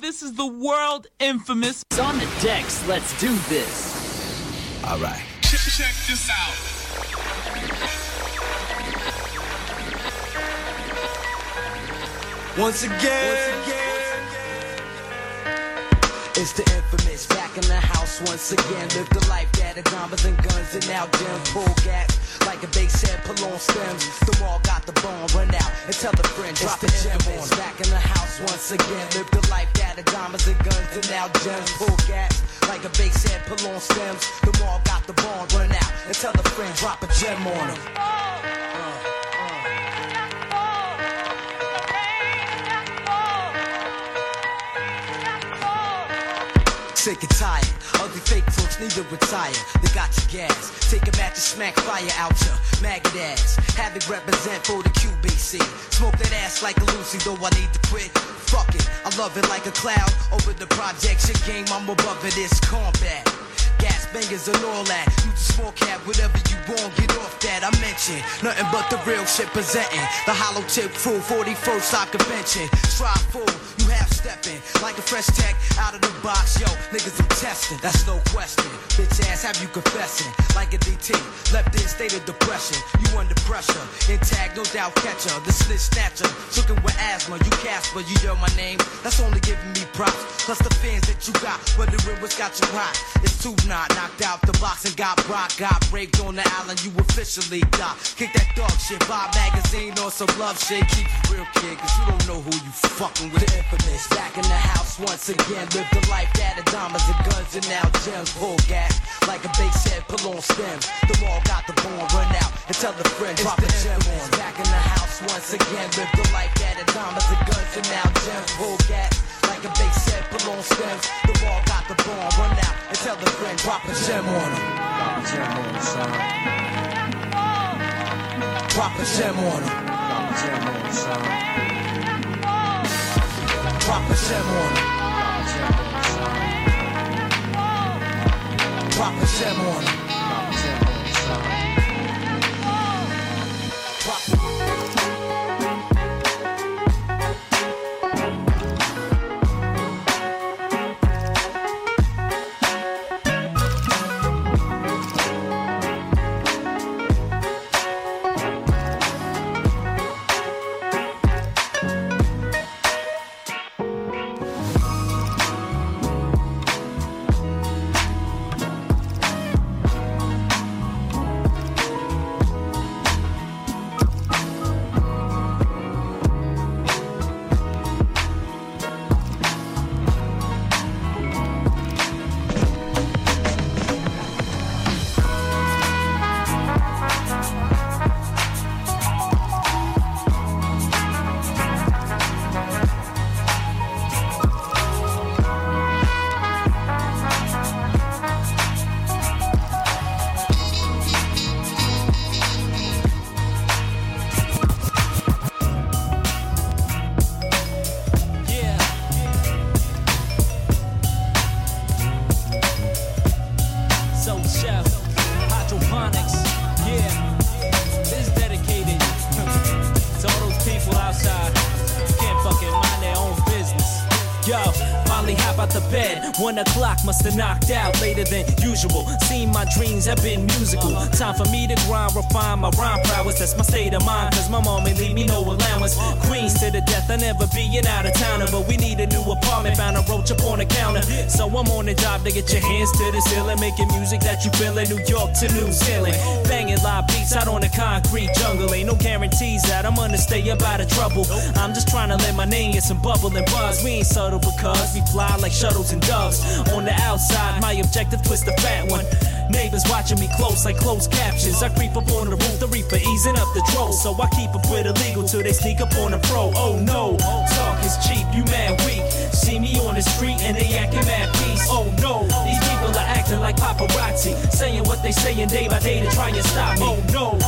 This is the world infamous. It's on the decks. Let's do this. All right. Check this out. Once again, it's the infamous back in the house once again. Live the life that had diamonds and guns and now gems pull gas like a bass head pull on stems. The wall got the bone, run out and tell a friend drop the gem on. Back in the house once again. Live the life that had diamonds and guns and now gems pull gas like a bass head pull on stems. The wall got the bone, run out and tell a friend drop a gem on him. Sick and tired. Ugly fake folks need to retire. They got your gas. Take a match and smack fire out your maggot ass. Have it represent for the QBC. Smoke that ass like a Lucy, though I need to quit. Fuck it. I love it like a cloud. Over the projection game, I'm above it. It's combat. Gas bangers and all that. You the small cap, whatever you want, get off that. I mentioned nothing but the real shit presenting. The hollow tip full 41st stock convention. Strive full, you half stepping like a fresh tech out of the box. Yo, niggas I'm testing, that's no question. Bitch ass have you confessing like a DT. Left in state of depression, you under pressure. Intact, no doubt catcher. The snitch snatcher, shookin' with asthma. You Casper, you yell my name. That's only giving me props. Plus the fans that you got, wondering what's got you hot. It's too knocked out the box and got rock. Got raped on the island, you officially got. Kick that dog shit, buy magazine or some love shit. Keep it real, kid, cause you don't know who you fucking with. The infamous back in the house once again. Live the life that had diamonds and guns and now gems. Pull gas like a bass head, pull on stems. The wall got the bone, run out and tell a friend drop a gem on. Back in the house once again. Live the life that had diamonds and guns and now gems. Pull gas like a bass head, pull on stems. The wall got the bone, run out and tell the friend drop a gem on him. Drop a gem on him, son. Drop a gem on him. Drop a gem on him, son. Drop a gem on him. Drop a gem on him, finally hop out the bed. One o'clock must have knocked out later than usual. Seen my dreams have been musical. Time for me to grind, refine my rhyme prowess. That's my state of mind, cause my mom ain't leave me no allowance. Queens to the death, I never be an out of towner. But we need a new apartment, found a roach up on the counter. So I'm on the job to get your hands to the ceiling, making music that you feel in New York to New Zealand. Banging live beats out on the concrete jungle. Ain't no guarantees that I'm gonna stay up out of trouble. I'm just trying to let my name get some bubble and buzz. We ain't subtle because we fly like shuttles and doves. On the outside, my objective twist the fat one. Neighbors watching me close like closed captions. I creep up on the roof, the reaper easing up the troll. So I keep up with illegal till they sneak up on the pro. Oh no, talk is cheap, you mad weak. See me on the street and they acting mad peace. Oh no, these people are acting like paparazzi. Saying what they saying day by day to try and stop me. Oh no,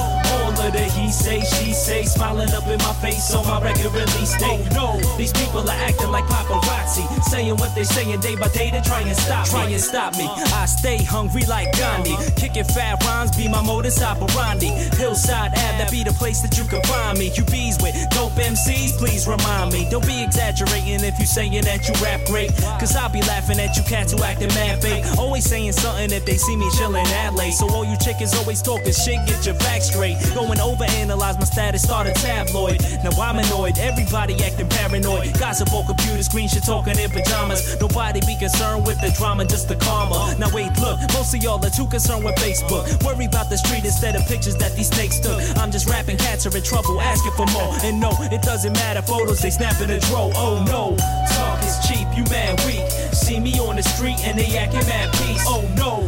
the he say, she say, smiling up in my face on my record release date. Oh no, these people are acting like paparazzi. saying what they saying day by day to try and stop try and stop me. I stay hungry like Gandhi, kicking fat rhymes be my modus operandi. Hillside Ave, that be the place that you can find me. You bees with dope MCs, please remind me. Don't be exaggerating if you saying that you rap great, cause I'll be laughing at you cats who acting mad fake. Always saying something if they see me chillin' at late. So all you chickens always talking shit, get your facts straight. Going over analyze my status, start a tabloid. Now I'm annoyed, everybody acting paranoid. Gossip on computer screen, shit talking in pajamas. Nobody be concerned with the drama, just the karma. Now wait, look, most of y'all are too concerned with Facebook. Worry about the street instead of pictures that these snakes took. I'm just rapping, cats are in trouble, asking for more. And no, it doesn't matter, photos they snap in a draw. Oh no, talk is cheap, you mad weak. See me on the street and they acting mad peace. Oh no,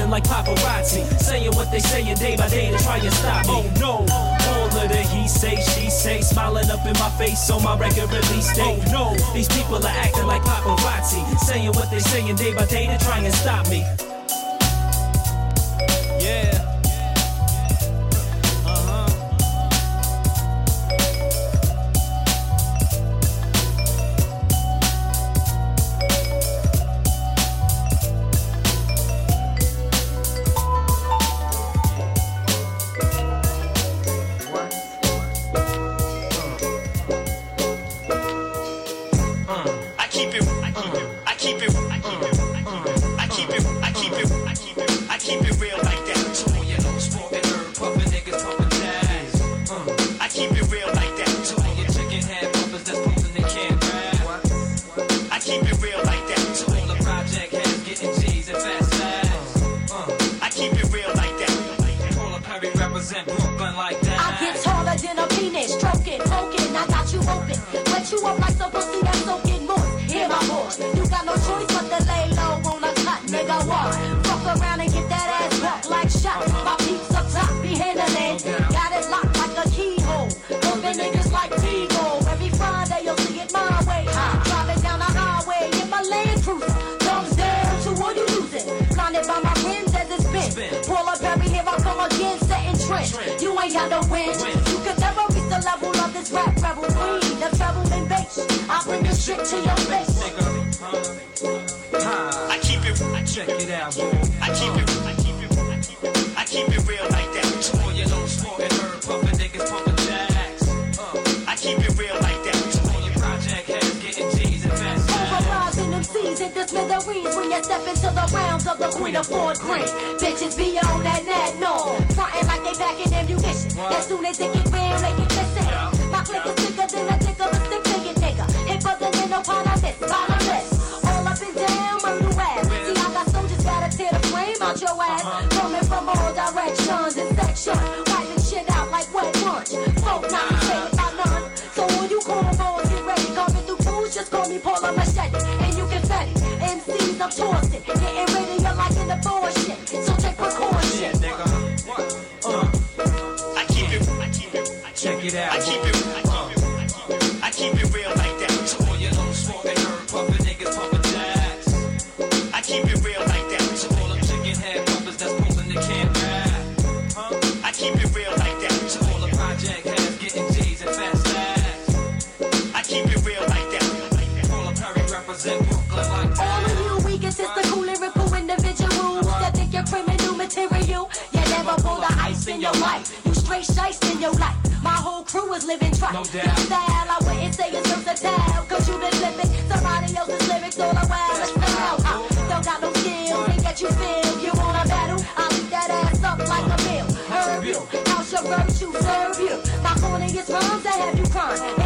these people are acting like paparazzi, saying what they saying day by day to try and stop me. Oh no, all of the he say, she say, smiling up in my face on my record release date. Oh no, these people are acting like paparazzi, saying what they saying day by day to try and stop me. Overrising the smithereens when you step into the rounds of the Queen of Ford Green. Bitches be on that net no, frontin' like they packing ammunition. As soon as they get round, they get missing. My click is thicker than a dick of a figure nigga. Hit buzzer than no bottomless, bottomless. All up MCs, is living tripe. No doubt. Your style, I wouldn't say it's versatile. Cause you been flipping somebody else's lyrics all around. Let's now. I don't got no skills, they get you feel. You wanna battle? I'll leave that ass up like a bill. Herb you, house your virtue, serve you. My corniest rhymes that have you crying.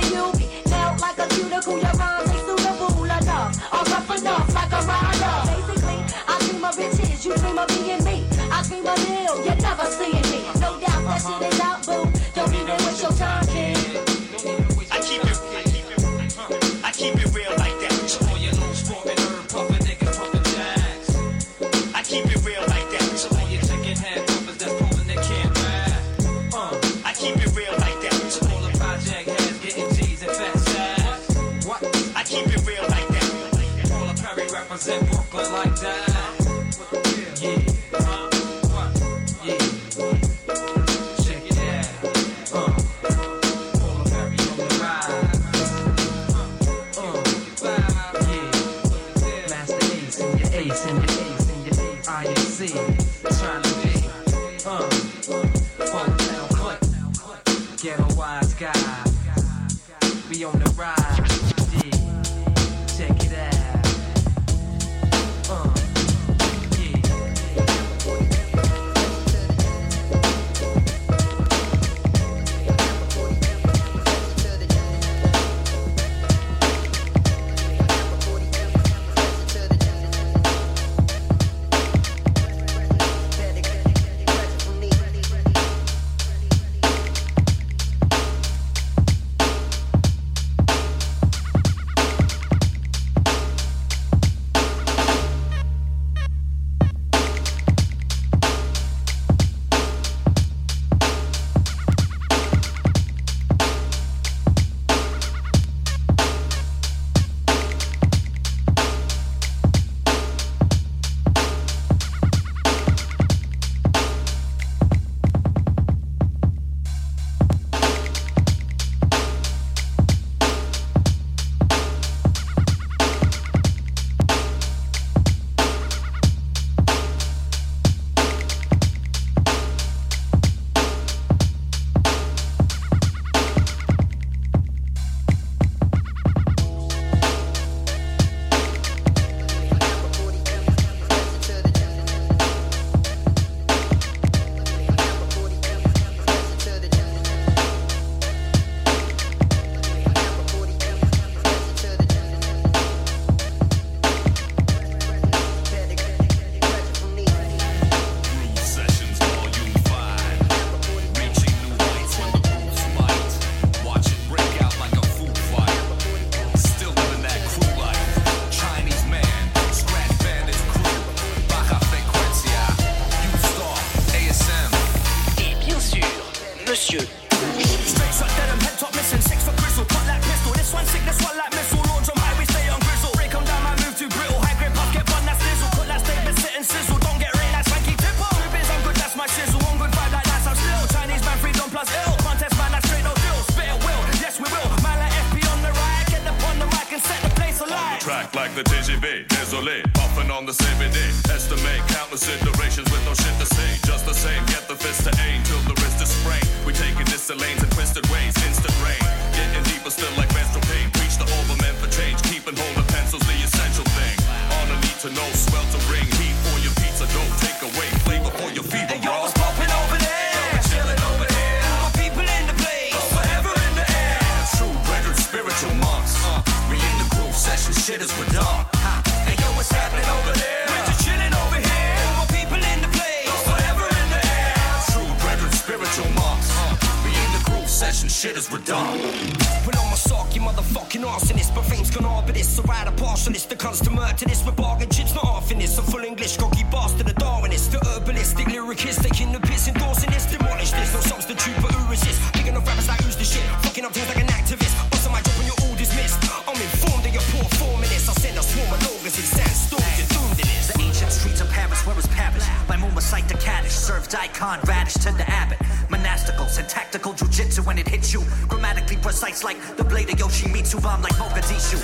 bum like Mogadishu.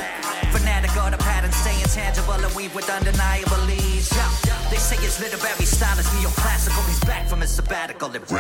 Fanatic of the pattern, stay intangible and weave with undeniable ease. Yeah. They say it's literary style is neoclassical. He's back from his sabbatical. It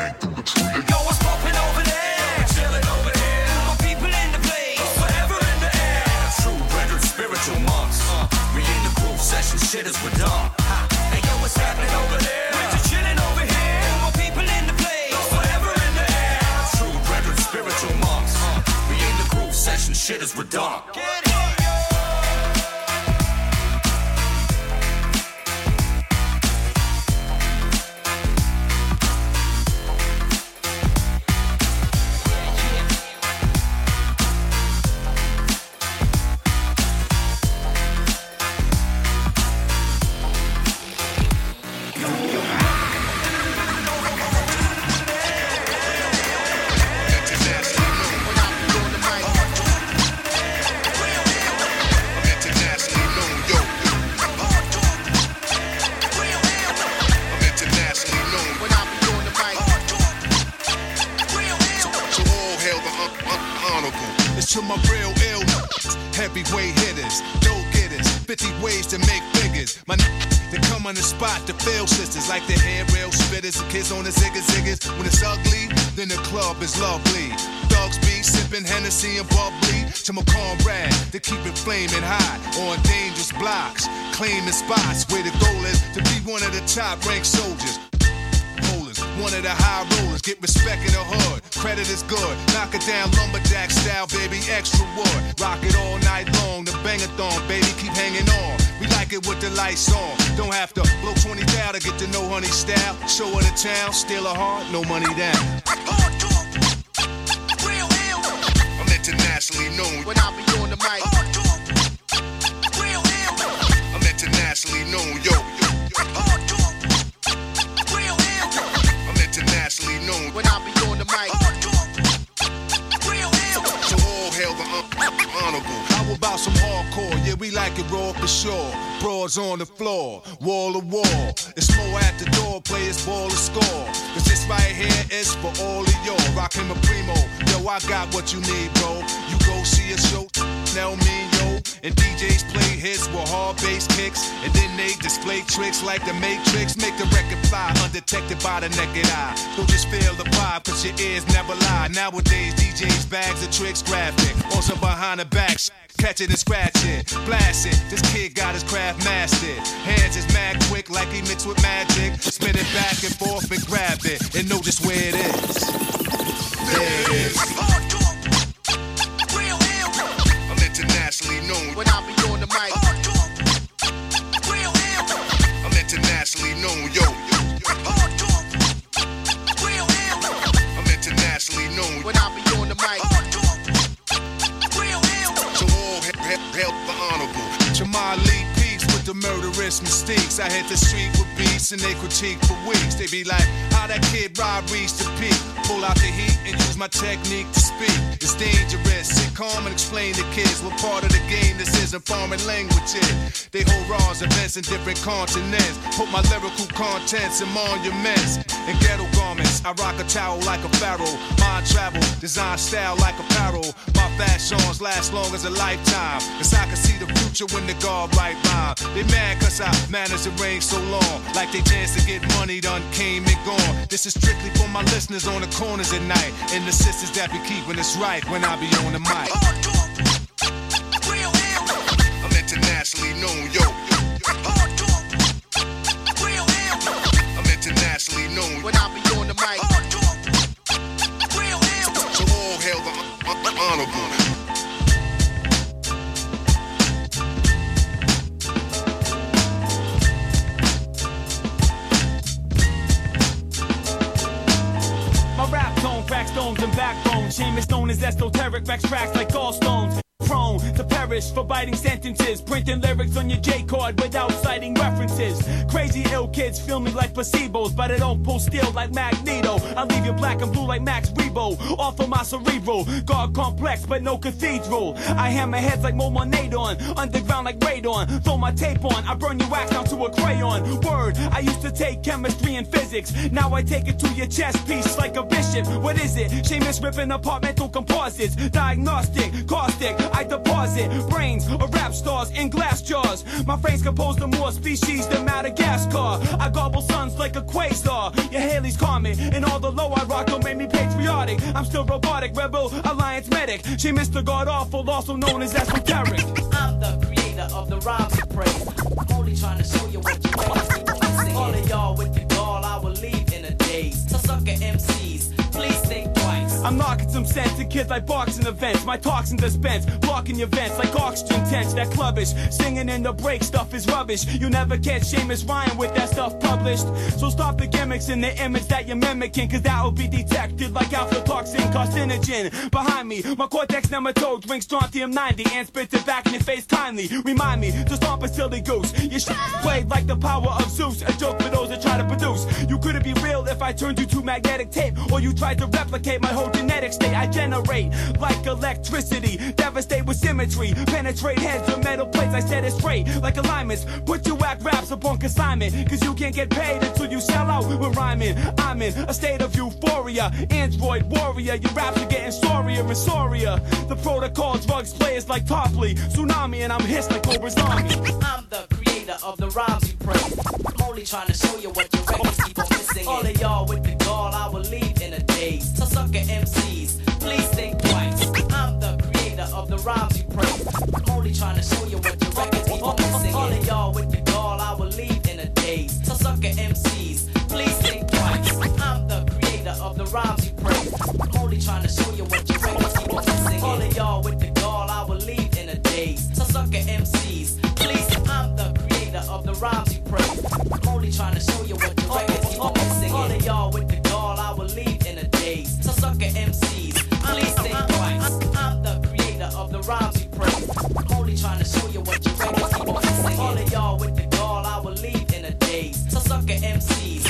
to my comrade to keep it flaming hot on dangerous blocks, claiming spots where the goal is to be one of the top ranked soldiers. Rollers, one of the high rollers, get respect in the hood. Credit is good, knock it down lumberjack style, baby, extra wood. Rock it all night long, the bangathon, baby, keep hanging on. We like it with the lights on. Don't have to blow 20 down to get to know honey style. Show her the town, steal a heart, no money down. Internationally known when I be on the mic. I'm internationally known, yo. I'm internationally known when I be on the mic. So all hail the honorable. How about some hardcore? Yeah, we like it raw for sure. Broads on the floor, wall to wall. It's more at the door, players ball to score. Cause this right here is for all of y'all. Rockin' a primo. Yo, I got what you need, bro. A show, tell me, yo. And DJs play hits with hard bass kicks. And then they display tricks like the Matrix. Make the record fly undetected by the naked eye. Don't just feel the vibe, cause your ears never lie. Nowadays, DJs bags of tricks graphic. Also behind the back, sh- catch it and scratch it. Blast it, this kid got his craft mastered. Hands is mad quick like he mixed with magic. Spin it back and forth and grab it. And just where it is. There it is. Internationally known when I be on the mic. I'm internationally known, yo. I'm internationally known when I be on the mic. So all help, help, the honorable. Jamal Lee peaks with the murderous mistakes. I hit the street with beats and they critique for weeks. They be like, how that kid Rob reached the peak. Pull out the heat my technique to speak. It's dangerous. Sit calm and explain to kids what part of the game this is in foreign languages. They hold raws, events in different continents. Put my lyrical contents in monuments. In ghetto garments, I rock a towel like a pharaoh. Mind travel, design style like apparel. My fashions last long as a lifetime. Cause I can see the future when the guard right rhyme. They mad cause I managed to reign so long. Like they chance to get money done came and gone. This is strictly for my listeners on the corners at night. And the sisters that be keeping us right when I be on the mic. I'm internationally known, yo. Shame is known as esoteric, wrecks tracks like gallstones. Prone to for biting sentences, printing lyrics on your J card without citing references. Crazy ill kids feel me like placebos, but I don't pull steel like Magneto. I leave you black and blue like Max Rebo. Off of my cerebral, God complex, but no cathedral. I hammer heads like Momonadon, underground like radon. Throw my tape on, I burn your wax down to a crayon. Word, I used to take chemistry and physics. Now I take it to your chest piece like a bishop. What is it? Seamus ripping apart mental composites. Diagnostic, caustic, I deposit brains of rap stars in glass jars. My frame's composed of more species than Madagascar. I gobble suns like a quasar. Your Haley's comet, and all the low I rock don't make me patriotic. I'm still robotic, rebel, alliance medic. She Mr. God Awful, also known as esoteric. I'm the creator of the rhymes knocking some sense to kids like boxing events. My toxin dispense, blocking your vents like oxygen tents. That clubbish, singing in the break stuff is rubbish. You never catch Seamus Ryan with that stuff published. So stop the gimmicks in the image that you're mimicking, cause that will be detected like alpha aflatoxin carcinogen. Behind me, my cortex nematode drinks strontium 90 and spits it back in your face kindly. Remind me to stomp a silly goose. Your shit played like the power of Zeus. A joke for those that try to produce. You couldn't be real if I turned you to magnetic tape, or you tried to replicate my whole genetic state. I generate like electricity, devastate with symmetry, penetrate heads with metal plates. I set it straight like alignments. Put your whack raps upon consignment, cause you can't get paid until you sell out with rhyming. I'm in a state of euphoria, android warrior. Your raps are getting sorrier and sorrier. The protocol drugs players like Topley, tsunami, and I'm hissed like Cobra Zombie. I'm the creator of the rhymes you praise. Only trying to show you what your records keep on missing. All of y'all with the gall, I will leave in a daze. So sucker MCs, please think twice. I'm the creator of the rhymes you praise. Only trying to show you what your records keep on missing. All of y'all with the gall, I will leave in a daze. So sucker MCs, please think twice. I'm the creator of the rhymes you praise. Only trying to show you what your records keep on missing. All of y'all with the gall, I will leave in a daze. So sucker MCs, please. I'm the creator of the rhymes. Trying to show you what your records keep on missing. All of y'all with the gall, I will leave in a daze. So sucker MCs, please think twice. I'm the creator of the rhymes you praise. I'm only trying to show you what your records keep on missing. All of y'all with the gall, I will leave in a daze. So sucker MCs,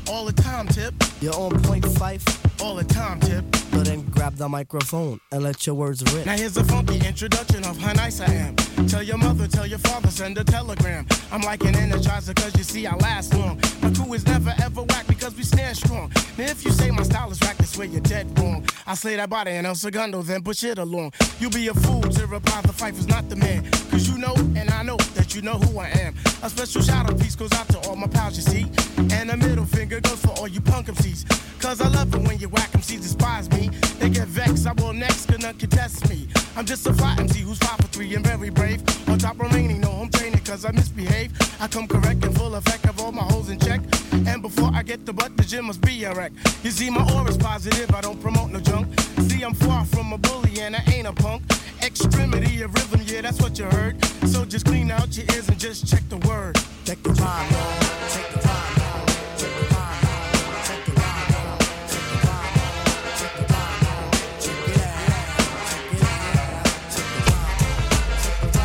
All the time, tip. You're on point five. All the time, tip. So then grab the microphone and let your words rip. Now here's a funky introduction of how nice I am. Tell your mother, tell your father, send a telegram. I'm like an energizer cause you see I last long. My crew is never ever whack because we stand strong. Now if you say my style is whack, that's where you're dead wrong. I slay that body and El Segundo, then push it along. You be a fool to reply the fight is not the man. Cause you know and I know that you know who I am. A special shout out piece goes out to all my pals you see. And a middle finger goes for all you punk MCs. Cause I love it when you whack MCs despise me. They get vexed, I will next, can none contest me. I'm just a fly MC who's five for three and very brave. On top remaining, no home training cause I misbehave. I come correct and full effect of all my holes in check. And before I get the butt, the gym must be a wreck. You see, my aura's positive, I don't promote no junk. See, I'm far from a bully and I ain't a punk. Extremity of rhythm, yeah, that's what you heard. So just clean out your ears and just check the word. Check the y'all. Check the. Check the. Check the. Check the. Check the y'all. Check the. Check the.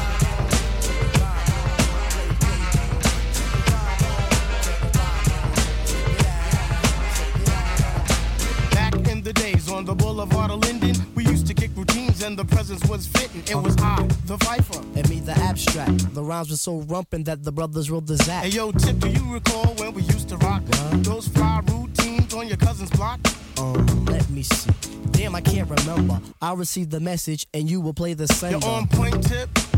Check the out. Back in the days on the boulevard of Linden, we used to kick routines and the presence. It was I, the Viper. And me, the abstract. The rhymes were so rumpin' that the brothers rolled the zap. Hey yo, Tip, do you recall when we used to rock those fly routines on your cousin's block? Um, let me see. Damn, I can't remember. I received the message and you will play the same. You're on point, Tip.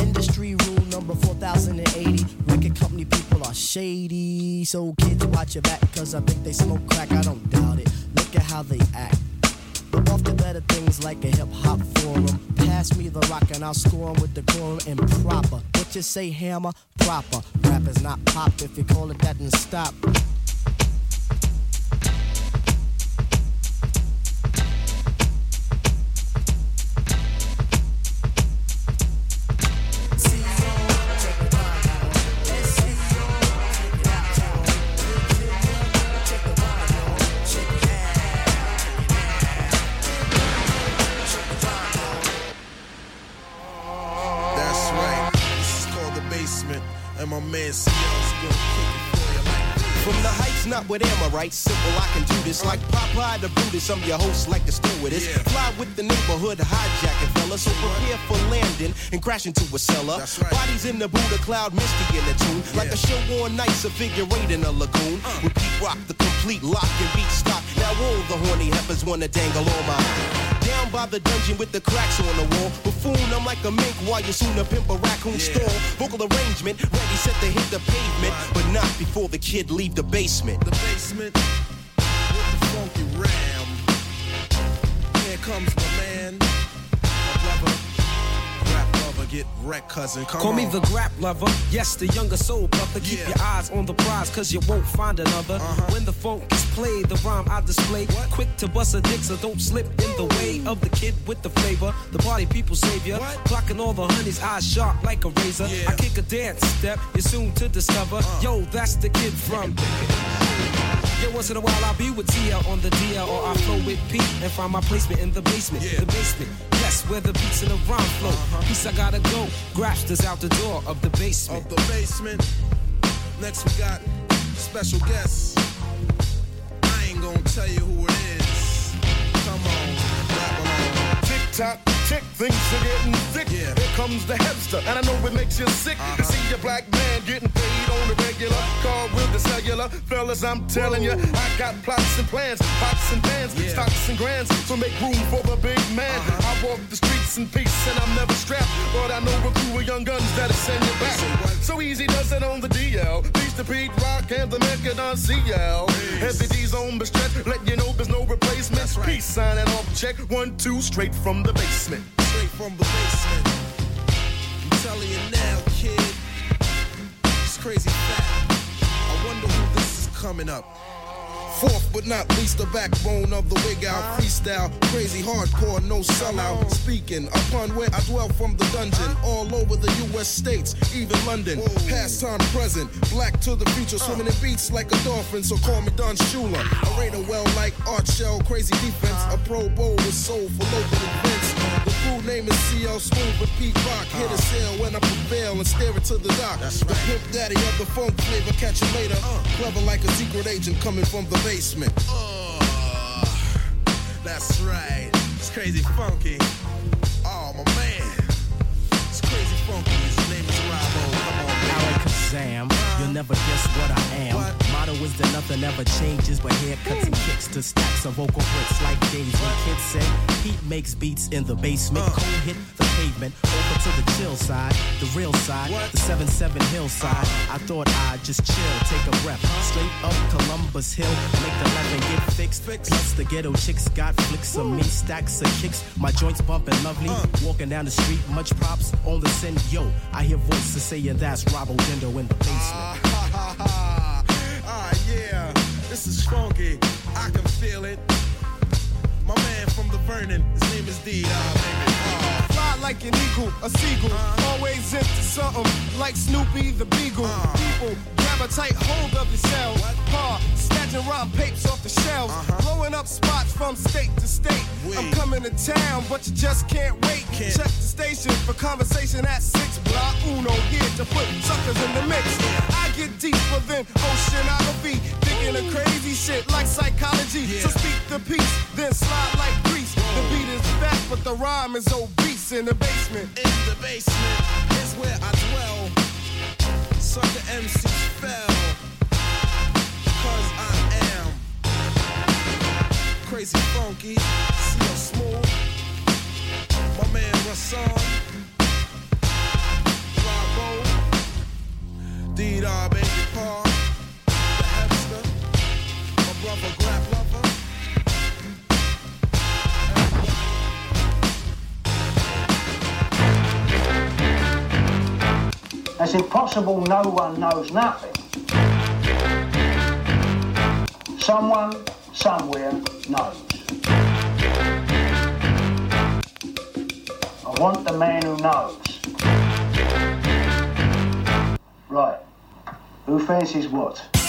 Industry rule number 4080. Record company people are shady. So kids watch your back, cause I think they smoke crack. I don't doubt it. Look at how they act. But off to better things like a hip hop forum. Pass me the rock and I'll score score 'em with the quorum and proper. What you say, hammer? Proper. Rap is not pop. If you call it that, then stop. From the heights, not with Amorites. Simple, I can do this. Like Popeye the Brutus, I'm your host, like the stewardess. Fly with the neighborhood, hijacking fella. So prepare for landing and crash into a cellar. Bodies in the Buddha cloud, misty in the tune. Like a show on nights, a figure eight in a lagoon. Uh. With Pete Rock, the complete lock and beat stock. Now all the horny heifers wanna dangle on my Down by the dungeon with the cracks on the wall. Buffoon, I'm like a mink while you soon a pimp a raccoon stall. Vocal arrangement, ready set to hit the pavement, but not before the kid leave the basement. The basement with the funky ram. Here comes my man, Get wrecked, cousin. Come Call on. me the grap lover. Yes, the younger soul brother. Keep your eyes on the prize, cause you won't find another. Uh-huh. When the funk is played, the rhyme I display. Quick to bust a dick, so don't slip in the way of the kid with the flavor. The party people savior. Clocking all the honeys, eyes sharp like a razor. I kick a dance step, you're soon to discover. Uh. Yo, that's the kid from. Yo, once in a while I'll be with TL on the DL or I flow with Pete and find my placement in the basement. The basement, yes, where the beats and the rhyme flow. Uh-huh. Peace, I gotta go. Grapster's out the door of the basement. Of the basement. Next we got special guests. I ain't gonna tell you who it is. Come on, rap along. Tick tock, things are getting thick. Here comes the hipster, and I know it makes you sick to see a black man getting paid on the regular. Car with the cellular, fellas, I'm telling you, I got plots and plans, pots and pans, stocks and grands, so make room for the big man. I walk the streets in peace, and I'm never strapped, but I know a crew of young guns that'll send you back. So easy does it on the DL. Peace to Pete Rock and the Mecca CL. Heavy D's on the stretch, let you know there's no replacement. Peace signing off check, one, two, straight from the basement. From the basement. I'm telling you now, kid. It's crazy. I wonder who this is coming up. Fourth but not least, the backbone of the wig out freestyle. Crazy hardcore, no sellout. Speaking upon where I dwell from the dungeon, all over the U.S. states, even London. Past time, present, black to the future, swimming in beats like a dolphin. So call me Don Shula. A well like Art Shell, crazy defense. A Pro Bowl with soul for local events. The name is CL Smooth with Pete Rock. Hit a sail when I prevail and stare into the dock. the pimp daddy of the funk flavor, catch it later. Clever like a secret agent coming from the basement. Uh, that's right. It's crazy funky. Oh, my man. It's crazy funky. His name is Robo. Come on, man. Alakazam, you'll never guess what I am. Motto is that nothing ever changes, but haircuts and kicks to stacks of vocal bricks like days when kids say Pete makes beats in the basement. Uh. Cold hit the pavement, over to the chill side, the real side, the 7-7 hillside. I thought I'd just chill, take a breath, straight up Columbus Hill, make the leather get fixed. Plus the ghetto chicks got flicks of me, stacks of kicks, my joints bumping lovely. Uh. Walking down the street, much props on the send. Yo, I hear voices saying that's Robo Dendo in the basement. Ah, This is funky. I can feel it. My man from the Vernon, his name is D. Uh. Ah. Fly like an eagle, a seagull. Always into something like Snoopy the Beagle. People grab a tight hold of yourself. Hard, snatching rhyme papes off the shelves. Blowing up spots from state to state. I'm coming to town, but you just can't wait. Check the station for conversation at 6 block. Uno here to put suckers in the mix. I get deeper than oceanography. Thinking of crazy shit like psychology. So speak the peace, then slide like grease. The beat is fat, but the rhyme is obese in the basement. In the basement is where I dwell. Sucker MCs fell. Cause I am crazy funky, CL Smooth. My man Rasan. Robo. D-Dar, baby Paul. Brother Grap Lover. It's impossible no one knows nothing. Someone, somewhere knows. I want the man who knows. Right. Who fancies what?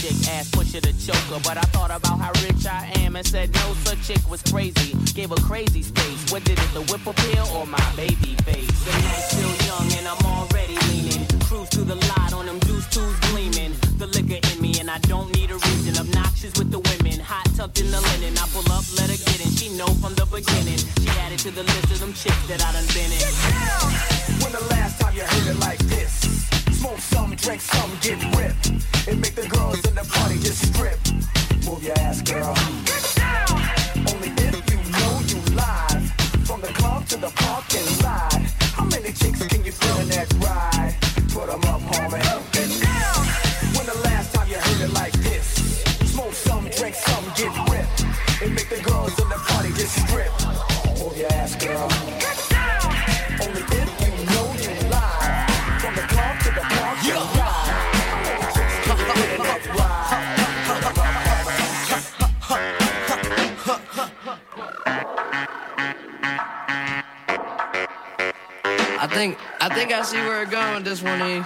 Chick, ass pusher the choker. But I thought about how rich I am and said no, such chick was crazy. Gave her crazy space. What did it, the whip appeal or my baby face? The night's still young and I'm already leaning. Cruise through the lot on them juice tools gleaming. The liquor in me and I don't need a reason. Obnoxious with the women, hot tucked in the linen. I pull up, let her get in. She know from the beginning. She added to the list of them chicks that I done been in. When the last time you heard it like this? Smoke some, drink some, get ripped. And make the girls in the party just strip. Move your ass, girl. Only if you know you live. From the club to the parking lot. How many chicks can you fit in that ride? Put 'em I think I think I see where it going this one.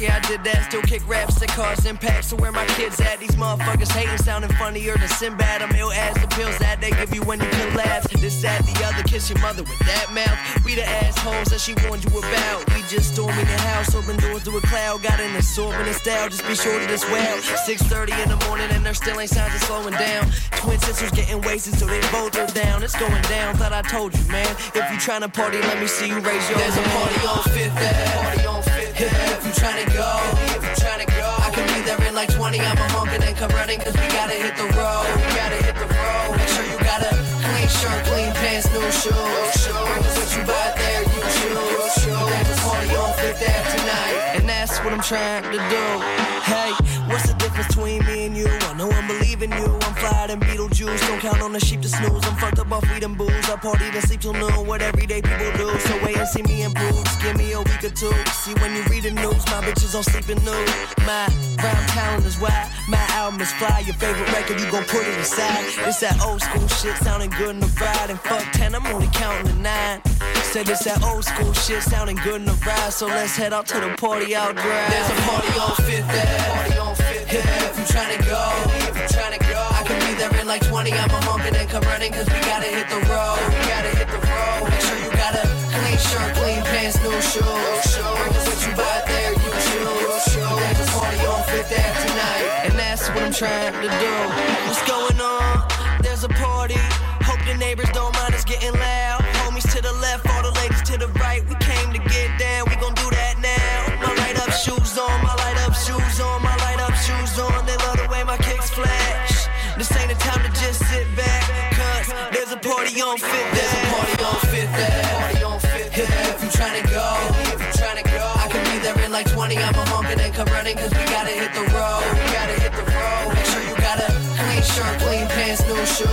Yeah, I did that. Still kick raps that cause impact. So where my kids at? These motherfuckers hating, sounding funnier than Sinbad. I'm ill as the pills that they give you when you can laugh. This, that, the other, kiss your mother with that mouth. We the assholes that she warned you about. We just storming the house, open doors to a cloud. Got an assortment of style, just be sure to this well. 6:30 in the morning and there still ain't signs of slowing down. Twin sisters getting wasted, so they both are down. It's going down. Thought I told you, man. If you tryna party, let me see you raise your There's a hand. Ave. Party on Fifth Ave. If you tryna go, if you tryna go, I can be there in like 20. I'm a honk and then come running, cause we gotta hit the road. We gotta hit the road. Make sure you got a clean shirt, clean pants, new shoes. What you buy there, you choose. There's a party on Fifth Ave tonight, and that's what I'm trying to do. Difference between me and you? I know I'm believing you. I'm fly than Beetlejuice. Don't count on the sheep to snooze. I'm fucked up off weed and booze. I party then sleep till noon. What everyday people do. So wait and see me improve. Just give me a week or two. See when you read the news, my bitches on sleeping nude. My rhyme talent is why my album is fly. Your favorite record, you gon' put it aside. It's that old school shit sounding good in the ride. And fuck 10, I'm only counting to nine. Said it's that old school shit sounding good in the ride. So let's head out to the party out drive. There's a party on Fifth Ave. If you tryna go, if you tryna go, I can be there in like 20. I'm a honk and come running, cause we gotta hit the road. We gotta hit the road. Make sure you got a clean shirt, clean pants, new shoes. What you buy there, you choose. There's a party on Fifth Ave tonight, and that's what I'm trying to do. 20. I'm a honk and come running, cause we gotta hit the road. We gotta hit the road. Make sure you got a clean shirt, clean pants, new shoes.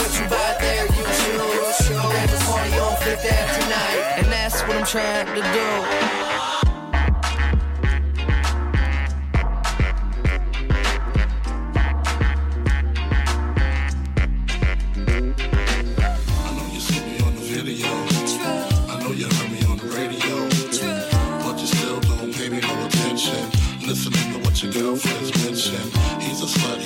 What you buy there, you choose. There's a party on Fifth Ave tonight, and that's what I'm trying to do. listening to what your girlfriend's mentioned. He's a slut,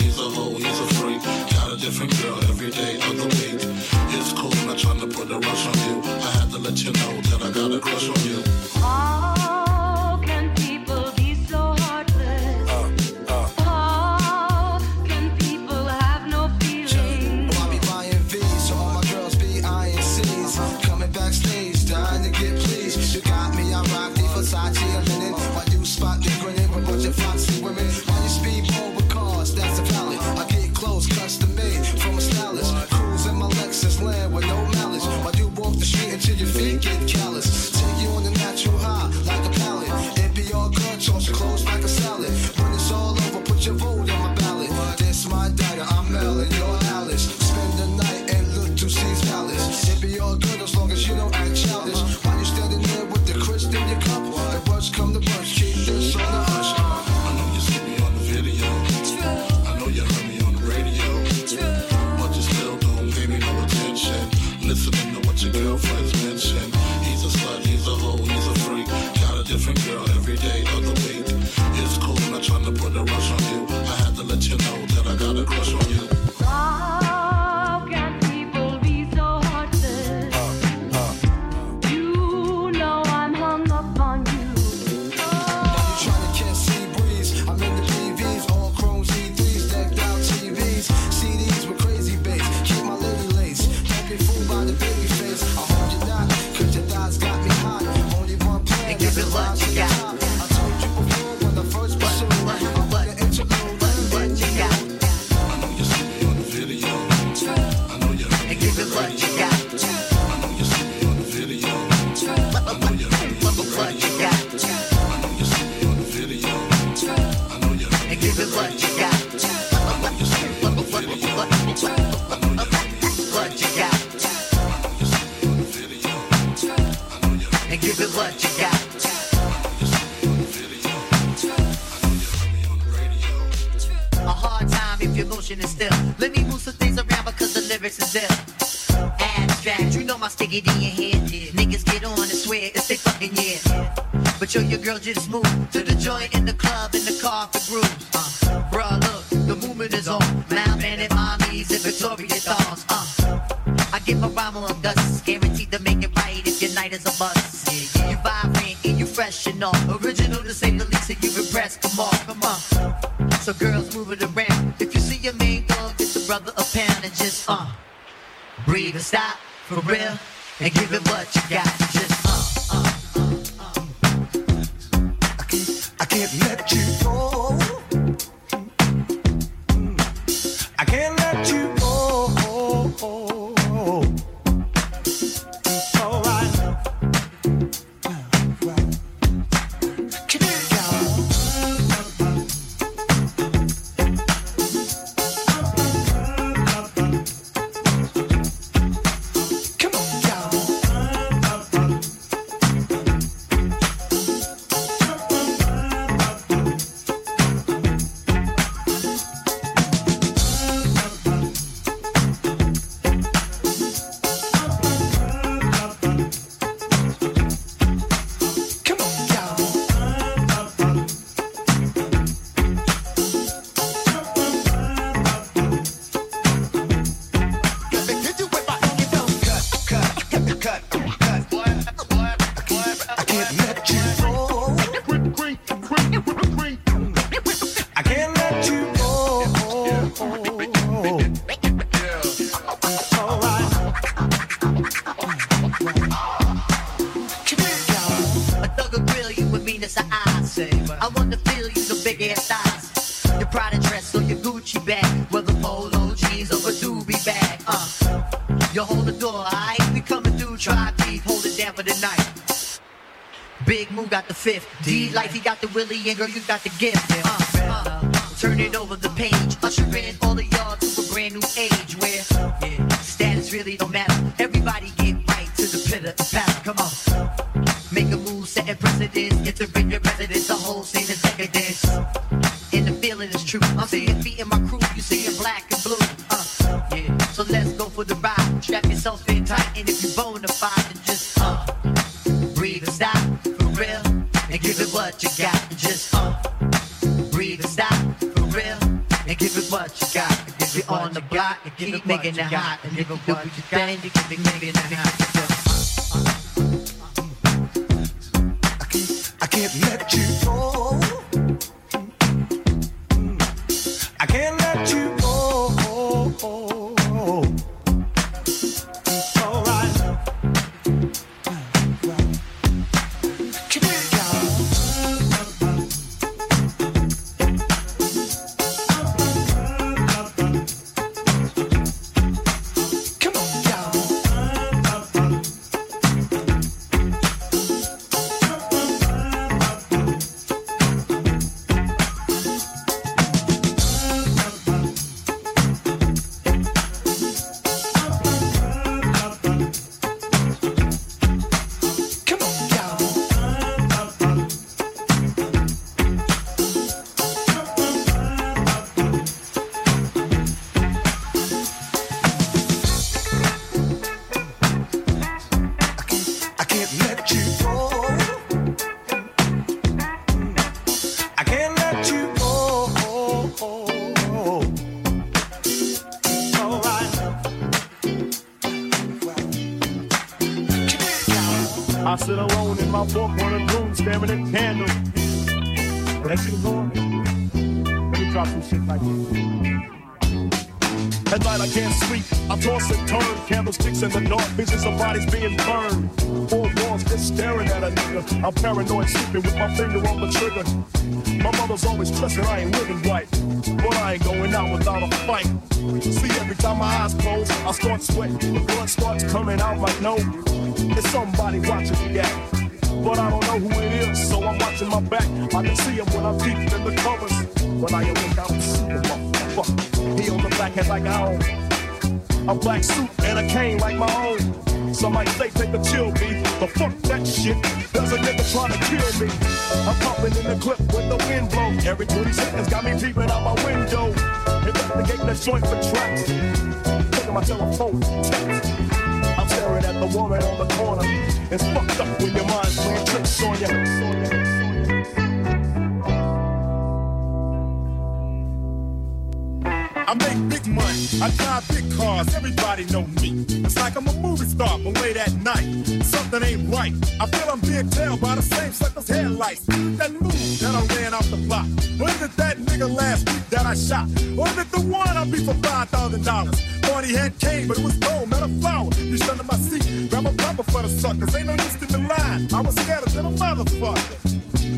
girl just move to the joint in the club in the car for grooves. Uh, bruh, look, the movement is on. My man and mommies and Victoria thongs. Uh, I give my rhyme on dust, guaranteed to make it right if your night is a bust. Yeah. You vibrant and you fresh and all, original to say the least, and you impressed. Come on, come on. So girls moving around. If you see your main dog, it's a brother of pound and just uh, breathe and stop for real. nigga, you got the gift. Toss and turn. Candlesticks in the dark. Visions of bodies being burned. Four walls just staring at a nigga. I'm paranoid, sleeping with my finger on the trigger. My mother's always stressing I ain't living right. But I ain't going out without a fight. See, every time my eyes close, I start sweating. The blood starts coming out my nose. It's somebody watching me at. But I don't know who it is, so I'm watching my back. I can see him when I'm deep in the covers. When I awake, I don't see the motherfucker. He on the black head like I own. A black suit and a cane like my own. Some might say take a chill beat, but fuck that shit. There's a nigga trying to kill me. I'm pumping in the clip when the wind blows. Every 20 seconds got me peeping out my window. Investigating the joint for tracks. Taking my telephone, text. I'm staring at the woman on the corner. It's fucked up when your mind's playing tricks on you. I drive big cars, everybody know me. It's like I'm a movie star, but late at night, something ain't right. I feel I'm being tailed by the same sucker's headlights. That move that I ran off the block. Was it that nigga last week that I shot? Or is it the one I beat for $5,000? Party had came, but it was cold, not a flower. You under my seat, grab a bumper for the suckers. Ain't no use in the line. I was scared of a motherfucker.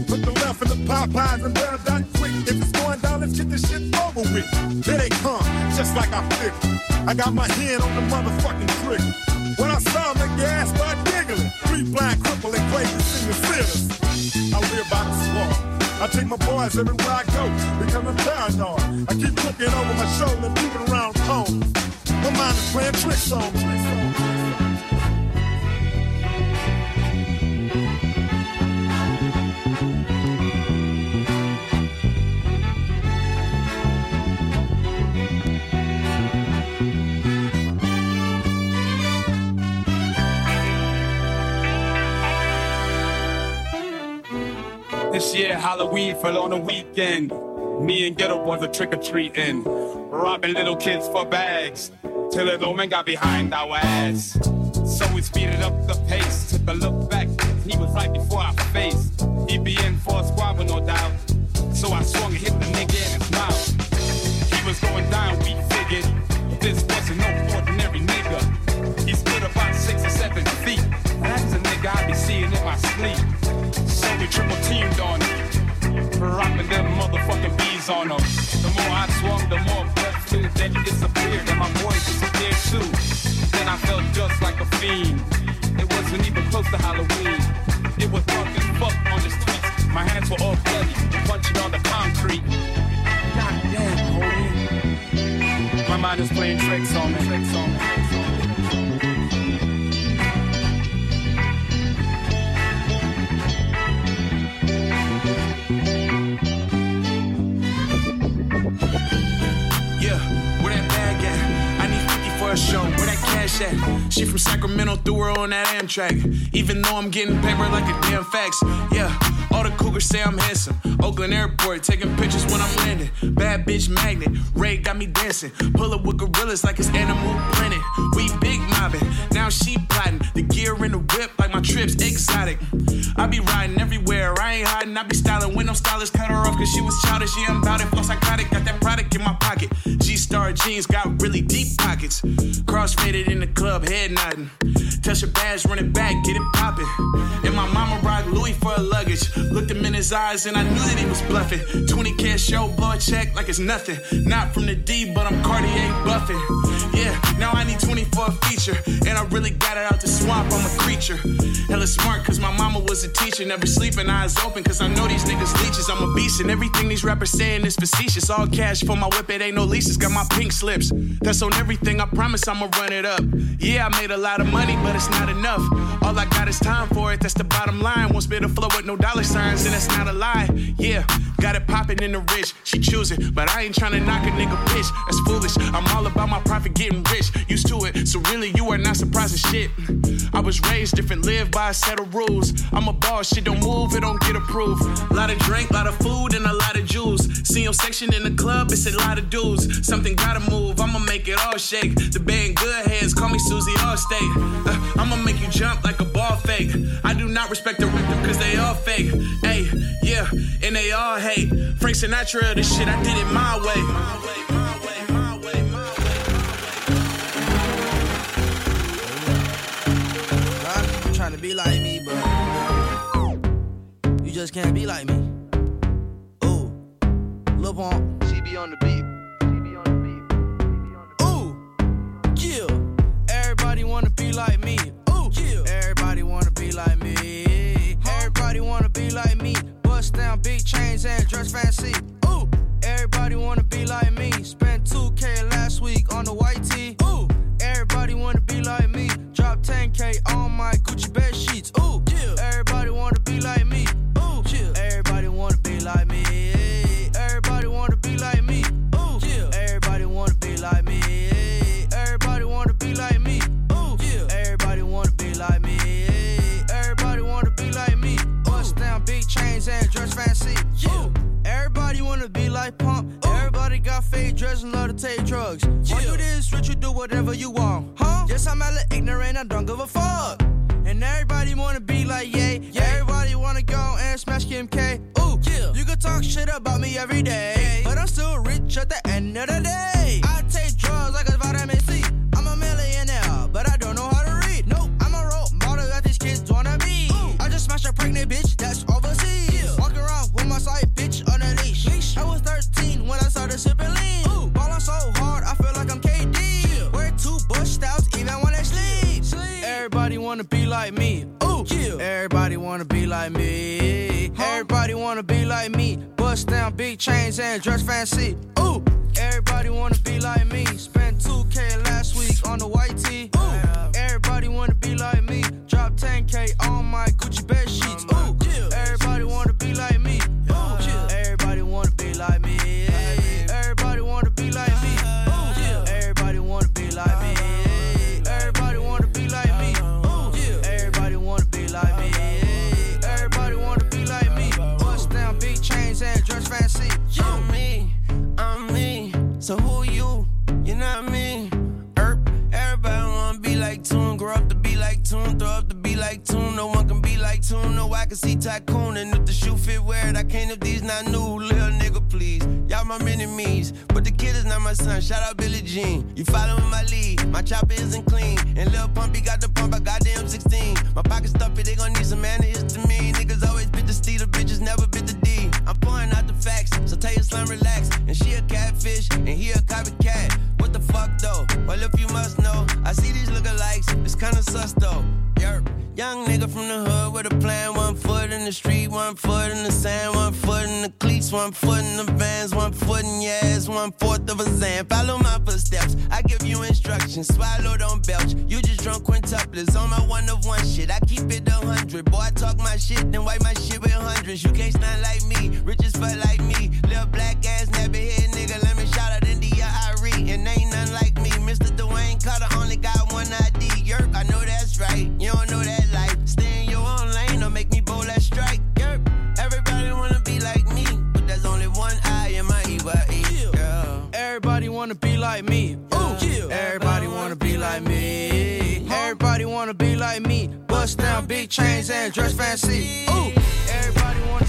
Put the left in the Popeyes and bear that quick. If it's going down, let's get this shit over with. Here they come, just like I figured. I got my hand on the motherfucking trigger. When I saw them, make your start giggling. Three blind, crippling, crazy senior sitters. I live by the swamp. I take my boys everywhere I go, becoming paranoid. I keep looking over my shoulder, moving around home. My mind is playing tricks on me. This year, Halloween fell on a weekend. Me and Geto Boys are trick or treating, robbing little kids for bags. Till old man got behind our ass. So we speeded up the pace, took a look back. He was right before our face. He'd be in for a squabble, no doubt. So I swung and hit the nigga in his mouth. He was going down, we figured. This wasn't no ordinary nigga. He stood about six or seven feet. That's a nigga I be seeing in my sleep. We triple teamed on him. Rocking them motherfucking bees on him. The more I swung, the more breath cleared. Then he disappeared, and my boys disappeared too. Then I felt just like a fiend. It wasn't even close to Halloween. It was dark as fuck on the streets. My hands were all bloody, punching on the concrete. God damn, homie. My mind is playing tricks on me. Tricks on me. Need 50 for a show. Where that cash at? She from Sacramento, threw her on that Amtrak. Even though I'm getting paper like a damn fax. Yeah, All the cougars say I'm handsome. Oakland Airport, taking pictures when I'm landing. Bad bitch magnet, Ray got me dancing. Pull up with gorillas like it's animal printed. We big mobbing, now she plotting. The gear in the whip like my trips exotic. I be riding everywhere, I ain't hiding. I be styling when no stylists cut her off cause she was childish. Yeah, I'm about it, flow psychotic, got that Star jeans got really deep pockets. Cross faded in the club, head nodding. Touch your badge, run it back, get it poppin'. And my mama rock Louis for her luggage. Looked him in his eyes and I knew that he was bluffing. 20k show, blow a check like it's nothing. Not from the D, but I'm Cartier buffing. Yeah, now I need 20 for a feature. And I really got it out the swamp, I'm a creature. Hella smart, cause my mama was a teacher. Never sleeping, eyes open, cause I know these niggas leeches. I'm a beast, and everything these rappers saying is facetious. All cash for my whip, it ain't no leases. Got my pink slips. That's on everything, I promise I'ma run it up. Yeah, I made a lot of money, but it's not enough. All I got is time for it, that's the bottom line. Won't spit a flow with no dollar signs, and that's not a lie. Yeah, got it popping in the rich. She choose it, but I ain't tryna knock a nigga bitch. That's foolish. I'm all about my profit getting rich. Used to it, so really you are not surprising shit. I was raised different, live by a set of rules. I'm a boss, shit don't move, it don't get approved. Lot of drink, lot of food, and a lot of juice. CM section in the club, it's a lot of dudes. Something gotta move, I'ma make it all shake. The band good hands, call me Susie Allstate. Uh, I'ma make you jump like a ball fake. I do not respect the rhythm, cause they all fake. Hey, yeah, and they all hate. Frank Sinatra, this shit, I did it my way. I'm trying to be like me, but you just can't be like me. Ooh, Lil Pump, CB on the beat. Ooh, yeah. Everybody wanna be like me. Ooh, yeah. Everybody wanna be like me. Everybody wanna be like me. Bust down big chains and dress fancy. Ooh, everybody wanna be like me. Spent 2K last week on the white tee. Ooh, everybody wanna be like me. Drop 10K on my Gucci bed sheets. Ooh, yeah. Everybody wanna be like me. And dress fancy. Ooh. Everybody wanna be like Pump. Everybody got fake dreads and love to take drugs. All you do this rich, you do whatever you want. Huh? Yes, I'm hella ignorant, I don't give a fuck. And everybody wanna be like yeah. Everybody wanna go and smash Kim K. Ooh, yeah. You can talk shit about me every day. But I'm still rich at the end of the day. Everybody wanna be like me. Ooh, everybody wanna be like me. Everybody wanna be like me. Bust down big chains and dress fancy. Ooh, everybody wanna be like me. Spent 2K last week on the white tee. Ooh, everybody wanna be like me. Drop 10K on my Gucci bed sheets. Ooh, So who you? You know what I mean? Erp. Everybody wanna be like Tune, grow up to be like Tune, throw up to be like Tune. No one can be like Tune. No, I can see Tycoon, and if the shoe fit, wear it. I can't if these not new, little nigga, please. Y'all my enemies, but the kid is not my son. Shout out Billie Jean. You following my lead? My chopper isn't clean, and Lil Pumpy got the pump. I got the M16. My pocket stuffy, they gon' need some antihistamine. Niggas always bit the steed, the bitches never bit the facts, so tell your slime relax. And she a catfish, and he a copycat. Fuck though? Well, if you must know, I see these lookalikes. It's kinda sus though. Yerp. Young nigga from the hood with a plan. One foot in the street, one foot in the sand, one foot in the cleats, one foot in the vans, one foot in your ass, one fourth of a zan. Follow my footsteps. I give you instructions. Swallow, don't belch. You just drunk quintuplets on my one of one shit. I keep it a hundred. Boy, I talk my shit, then wipe my shit with hundreds. You can't stand like me. Rich as fuck like me. Little black ass, never head like me. Ooh, yeah. Everybody wanna be like me. Everybody wanna be like me. Bust down big chains and dress fancy. Ooh, everybody wanna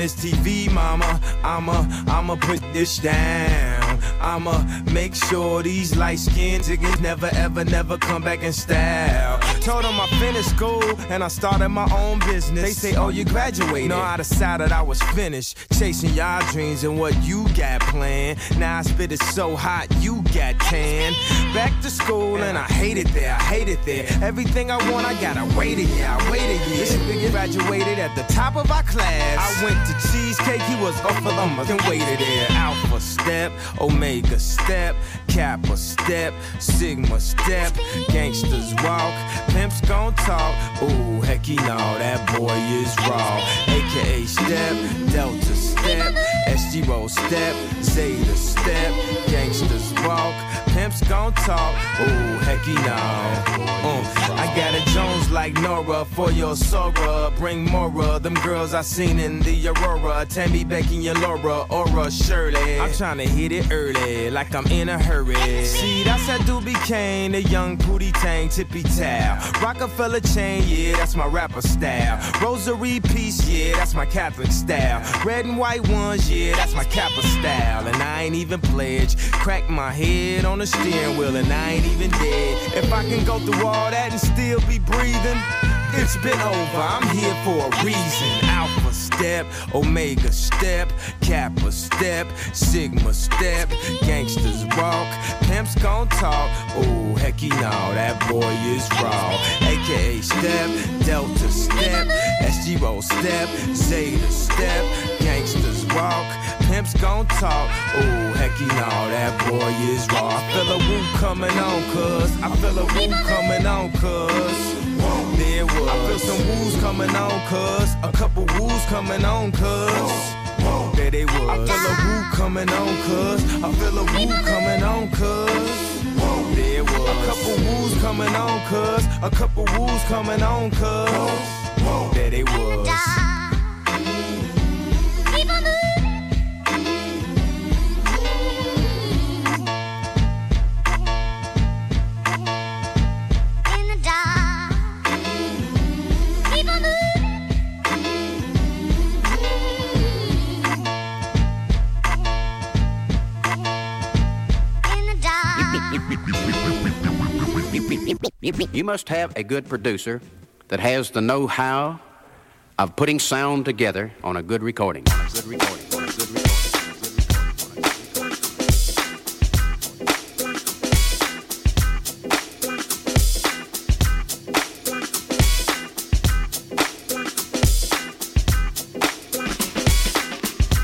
this TV, mama. I'ma, I'ma put this down. I'ma make sure these light skinned niggas never, ever, never come back in style. Told them I finished school and I started my own business. They say, oh, you graduated. No, I decided I was finished. Chasing y'all dreams and what you got planned. Now I spit it so hot, you got tan. Back to school and I hate it there, I hate it there. Everything I want, I gotta wait a year, I wait a year. This nigga graduated at the top of our class. I went to cheesecake, he was off for them, and waited there. Alpha step, oh Omega step, Kappa step, Sigma step, gangsters walk, pimps gon' talk. Ooh, heck you know that boy is raw. AKA step, Delta step, SGRho step, Zeta step, gangsters walk, pimps gon' talk. Ooh, heck you know. Uh, I got a Jones like Norah for your Sora. Bring more of them girls I seen in the Aurora. Tammy, Becky, and Laura, Aura, Shirley. I'm tryna hit it early, like I'm in a hurry. See, that's that Doobie Kane, the young Pootie Tang, tippy towel. Rockefeller chain, yeah, that's my rapper style. Rosary piece, yeah, that's my Catholic style. Red and white ones, yeah, that's my Kappa style. And I ain't even pledged. Crack my head on the steering wheel, and I ain't even dead. If I can go through all that and still be breathing. It's been over, I'm here for a reason. Alpha step, Omega step, Kappa step, Sigma step, gangsters walk, pimps gon' talk. Oh, heck you know, that boy is raw. AKA step, Delta step, SGRho step, Zeta step, gangsters walk, pimps gon' talk. Oh, heck you know, that boy is raw. I feel a woo coming on, cuz. I feel a woo coming on, cuz. There was. I feel some woos coming on, cuz. A couple woos coming on, cuz. There they was. I feel a woo coming on, cuz. I feel a woo coming on, cuz. There was. A couple woos coming on, cuz. A couple woos coming on, cuz. There they was. You must have a good producer that has the know how of putting sound together on a good recording. That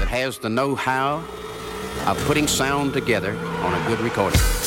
has the know how of putting sound together on a good recording.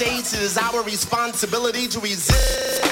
States, it is our responsibility to resist.